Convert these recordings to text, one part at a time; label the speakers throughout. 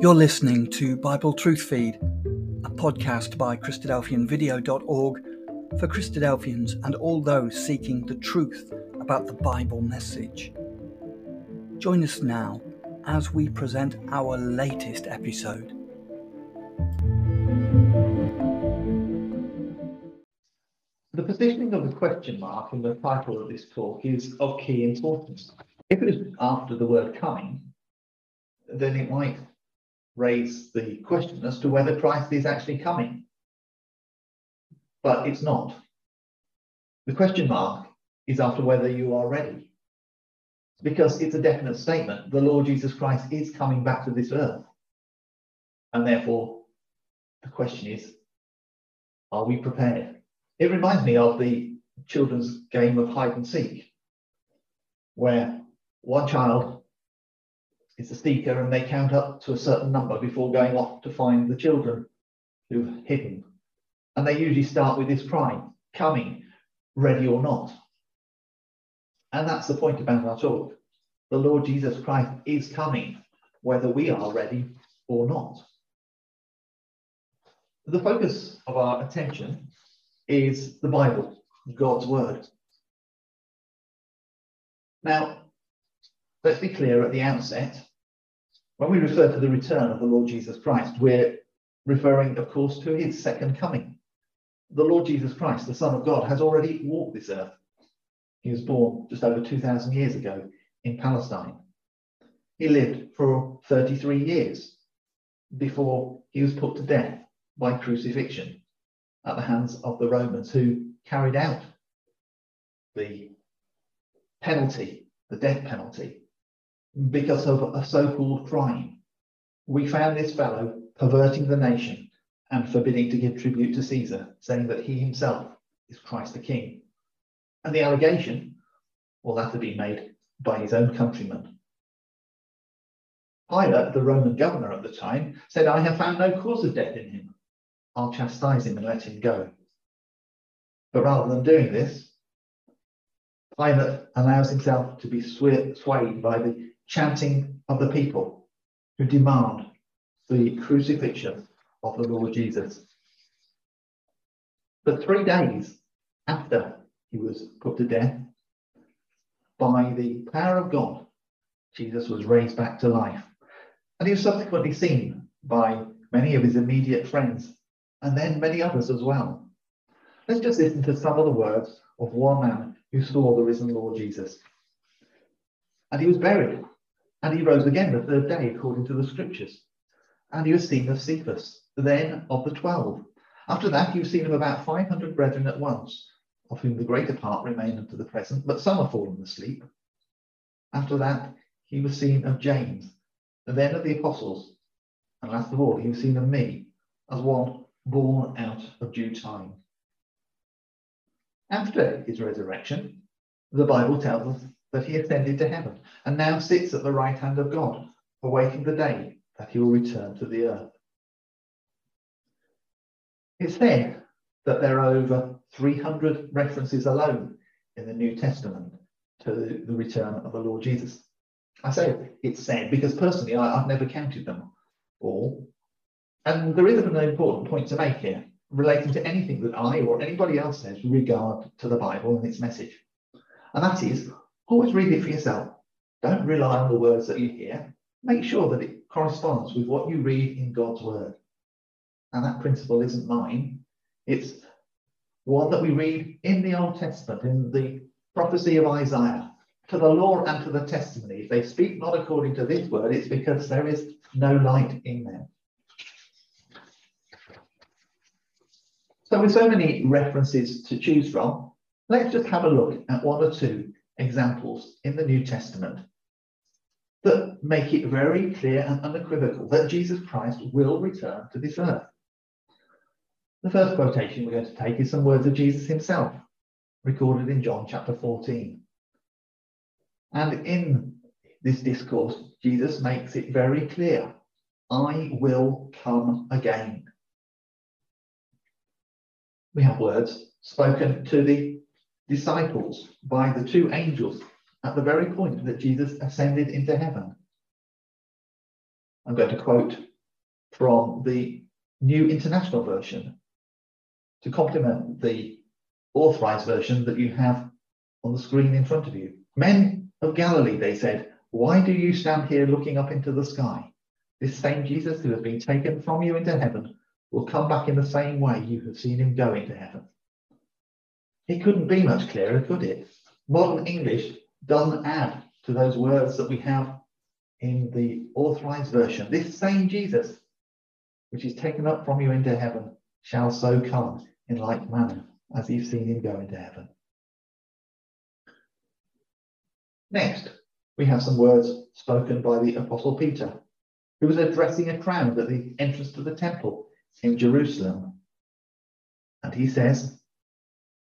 Speaker 1: You're listening to Bible Truth Feed, a podcast by Christadelphianvideo.org for Christadelphians and all those seeking the truth about the Bible message. Join us now as we present our latest episode.
Speaker 2: The positioning of the question mark in the title of this talk is of key importance. If it was after the word coming, then it might raise the question as to whether Christ is actually coming. But it's not. The question mark is after whether you are ready. Because it's a definite statement. The Lord Jesus Christ is coming back to this earth. And therefore, the question is, are we prepared? It reminds me of the children's game of hide and seek, where one child is a seeker and they count up to a certain number before going off to find the children who've hidden. And they usually start with this cry, coming, ready or not. And that's the point about our talk. The Lord Jesus Christ is coming, whether we are ready or not. The focus of our attention is the Bible, God's Word. Now, let's be clear at the outset when we refer to the return of the Lord Jesus Christ, we're referring, of course, to his second coming. The Lord Jesus Christ, the Son of God, has already walked this earth. He was born just over 2,000 years ago in Palestine. He lived for 33 years before he was put to death by crucifixion at the hands of the Romans who carried out the penalty, the death penalty because of a so called crime. We found this fellow perverting the nation and forbidding to give tribute to Caesar, saying that he himself is Christ the King. And the allegation, well, that had been made by his own countrymen. Pilate, the Roman governor at the time, said, I have found no cause of death in him. I'll chastise him and let him go. But rather than doing this, Pilate allows himself to be swayed by the chanting of the people who demand the crucifixion of the Lord Jesus. But three days after he was put to death, by the power of God, Jesus was raised back to life. And he was subsequently seen by many of his immediate friends and then many others as well. Let's just listen to some of the words of one man who saw the risen Lord Jesus. And he was buried and he rose again the third day, according to the scriptures. And he was seen of Cephas, then of the twelve. After that, he was seen of about 500 brethren at once, of whom the greater part remain unto the present, but some are fallen asleep. After that, he was seen of James, and then of the apostles. And last of all, he was seen of me, as one born out of due time. After his resurrection, the Bible tells us that he ascended to heaven and now sits at the right hand of God, awaiting the day that he will return to the earth. It's said that there are over 300 references alone in the New Testament to the return of the Lord Jesus. I say it's said because personally I, have never counted them all. And there is an important point to make here relating to anything that I or anybody else says with regard to the Bible and its message. And that is Always read it for yourself. Don't rely on the words that you hear. Make sure that it corresponds with what you read in God's word. And that principle isn't mine. It's one that we read in the Old Testament, in the prophecy of Isaiah. To the law and to the testimony. If they speak not according to this word, it's because there is no light in them. So, with so many references to choose from, let's just have a look at one or two examples in the New Testament that make it very clear and unequivocal that Jesus Christ will return to this earth. The first quotation we're going to take is some words of Jesus himself, recorded in John chapter 14. And in this discourse, Jesus makes it very clear I will come again. We have words spoken to the disciples by the two angels at the very point that Jesus ascended into heaven. I'm going to quote from the New International Version to complement the authorized version that you have on the screen in front of you. Men of Galilee, they said, why do you stand here looking up into the sky? This same Jesus who has been taken from you into heaven will come back in the same way you have seen him go into heaven. It couldn't be much clearer, could it? Modern English doesn't add to those words that we have in the authorized version. This same Jesus, which is taken up from you into heaven, shall so come in like manner as you've seen him go into heaven. Next, we have some words spoken by the Apostle Peter, who was addressing a crowd at the entrance to the temple in Jerusalem. And he says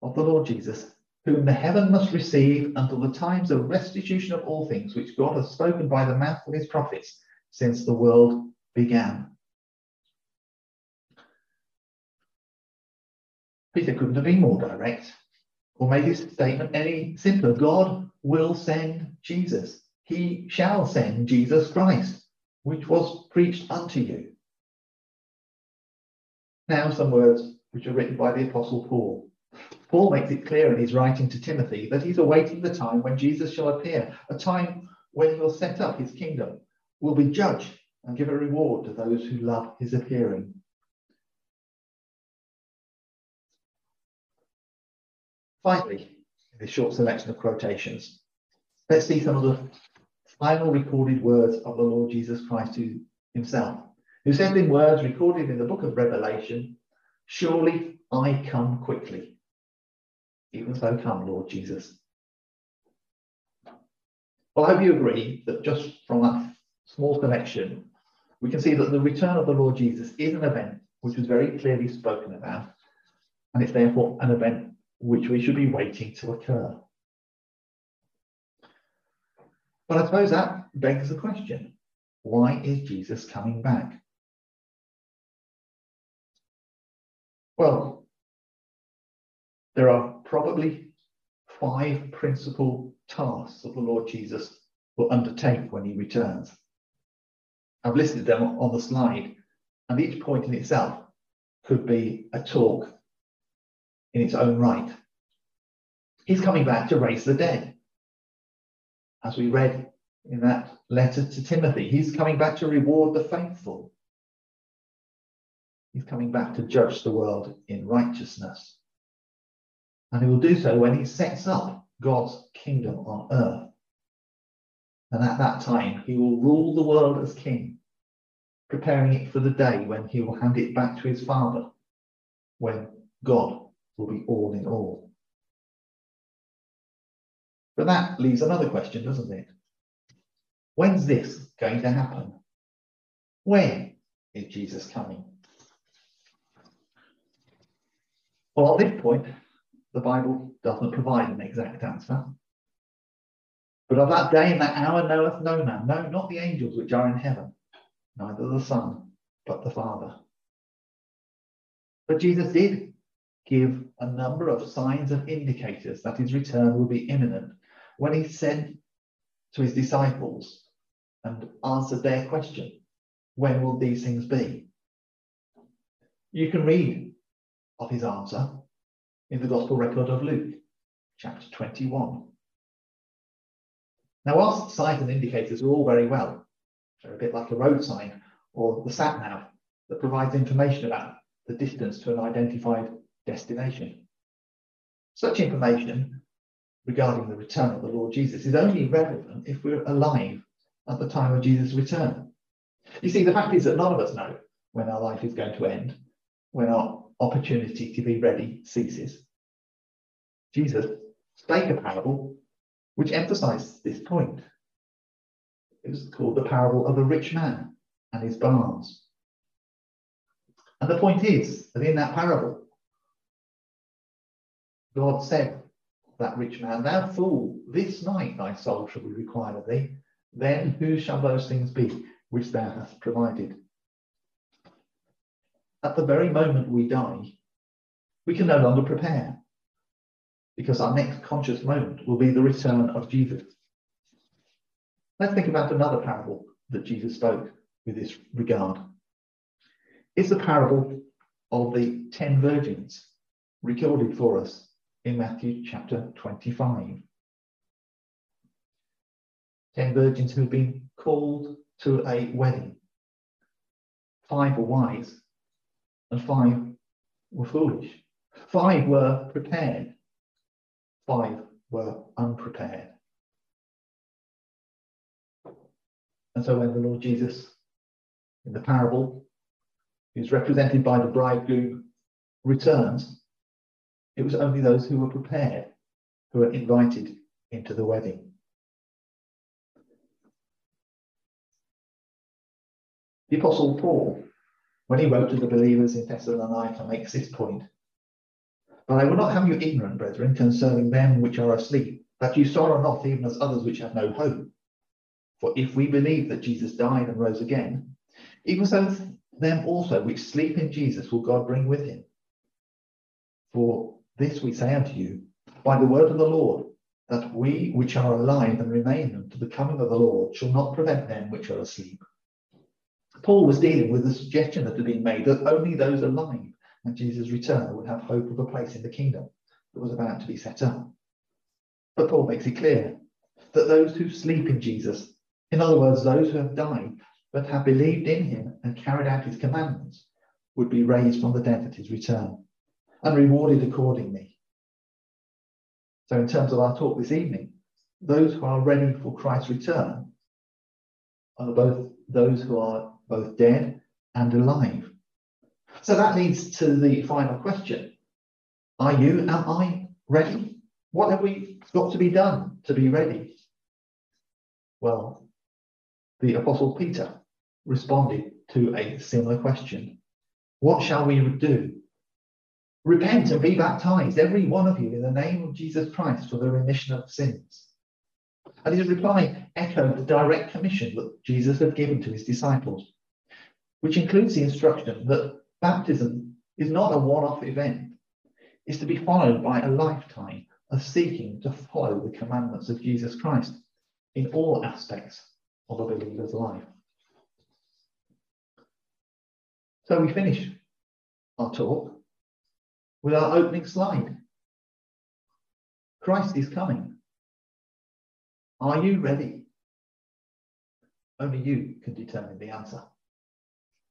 Speaker 2: of the Lord Jesus, whom the heaven must receive until the times of restitution of all things which God has spoken by the mouth of his prophets since the world began. Peter couldn't have been more direct or made his statement any simpler. God will send Jesus. He shall send Jesus Christ, which was preached unto you. Now, some words which are written by the Apostle Paul. Paul makes it clear in his writing to Timothy that he's awaiting the time when Jesus shall appear, a time when he will set up his kingdom, will be judged, and give a reward to those who love his appearing. Finally, in this short selection of quotations, let's see some of the final recorded words of the Lord Jesus Christ to himself, who said in words recorded in the book of Revelation, Surely I come quickly. Even so come, Lord Jesus. Well, I hope you agree that just from that small selection, we can see that the return of the Lord Jesus is an event which was very clearly spoken about, and it's therefore an event which we should be waiting to occur. But I suppose that begs the question why is Jesus coming back? Well, there are probably five principal tasks that the Lord Jesus will undertake when he returns. I've listed them on the slide, and each point in itself could be a talk in its own right. He's coming back to raise the dead. As we read in that letter to Timothy, he's coming back to reward the faithful. He's coming back to judge the world in righteousness. And he will do so when he sets up God's kingdom on earth. And at that time, he will rule the world as king, preparing it for the day when he will hand it back to his Father, when God will be all in all. But that leaves another question, doesn't it? When's this going to happen? When is Jesus coming? Well, at this point, the Bible doesn't provide an exact answer. But of that day and that hour knoweth no man, no, not the angels which are in heaven, neither the Son, but the Father. But Jesus did give a number of signs and indicators that his return will be imminent when he said to his disciples and answered their question, when will these things be? You can read of his answer in the Gospel record of Luke, chapter 21. Now, whilst signs and indicators are all very well, they're a bit like a road sign or the sat nav that provides information about the distance to an identified destination. Such information regarding the return of the Lord Jesus is only relevant if we're alive at the time of Jesus' return. You see, the fact is that none of us know when our life is going to end, when our opportunity to be ready ceases. Jesus spake a parable which emphasized this point. It was called the parable of the rich man and his barns. And the point is that in that parable, God said, that rich man, Thou fool, this night thy soul shall be required of thee. Then who shall those things be which thou hast provided? At the very moment we die, we can no longer prepare because our next conscious moment will be the return of Jesus. Let's think about another parable that Jesus spoke with this regard. It's the parable of the ten virgins recorded for us in Matthew chapter 25. Ten virgins who have been called to a wedding. Five were wise and five were foolish. Five were prepared, five were unprepared. And so when the Lord Jesus, in the parable, who's represented by the bridegroom, returns, it was only those who were prepared who were invited into the wedding. The Apostle Paul, when he wrote to the believers in Thessalonica, makes this point. But I will not have you ignorant, brethren, concerning them which are asleep, that you sorrow not even as others which have no hope. For if we believe that Jesus died and rose again, even so them also which sleep in Jesus will God bring with him. For this we say unto you by the word of the Lord, that we which are alive and remain unto the coming of the Lord shall not prevent them which are asleep. Paul was dealing with the suggestion that had been made that only those alive at Jesus' return would have hope of a place in the kingdom that was about to be set up. But Paul makes it clear that those who sleep in Jesus in other words, those who have died but have believed in him and carried out his commandments would be raised from the dead at his return and rewarded accordingly. So, in terms of our talk this evening, those who are ready for Christ's return are both those who are both dead and alive. So that leads to the final question Are you, am I ready? What have we got to be done to be ready? Well, the Apostle Peter responded to a similar question What shall we do? Repent and be baptized, every one of you, in the name of Jesus Christ for the remission of sins. And his reply echoed the direct commission that Jesus had given to his disciples, which includes the instruction that baptism is not a one off event, it's to be followed by a lifetime of seeking to follow the commandments of Jesus Christ in all aspects of a believer's life. So we finish our talk with our opening slide. Christ is coming. Are you ready? Only you can determine the answer.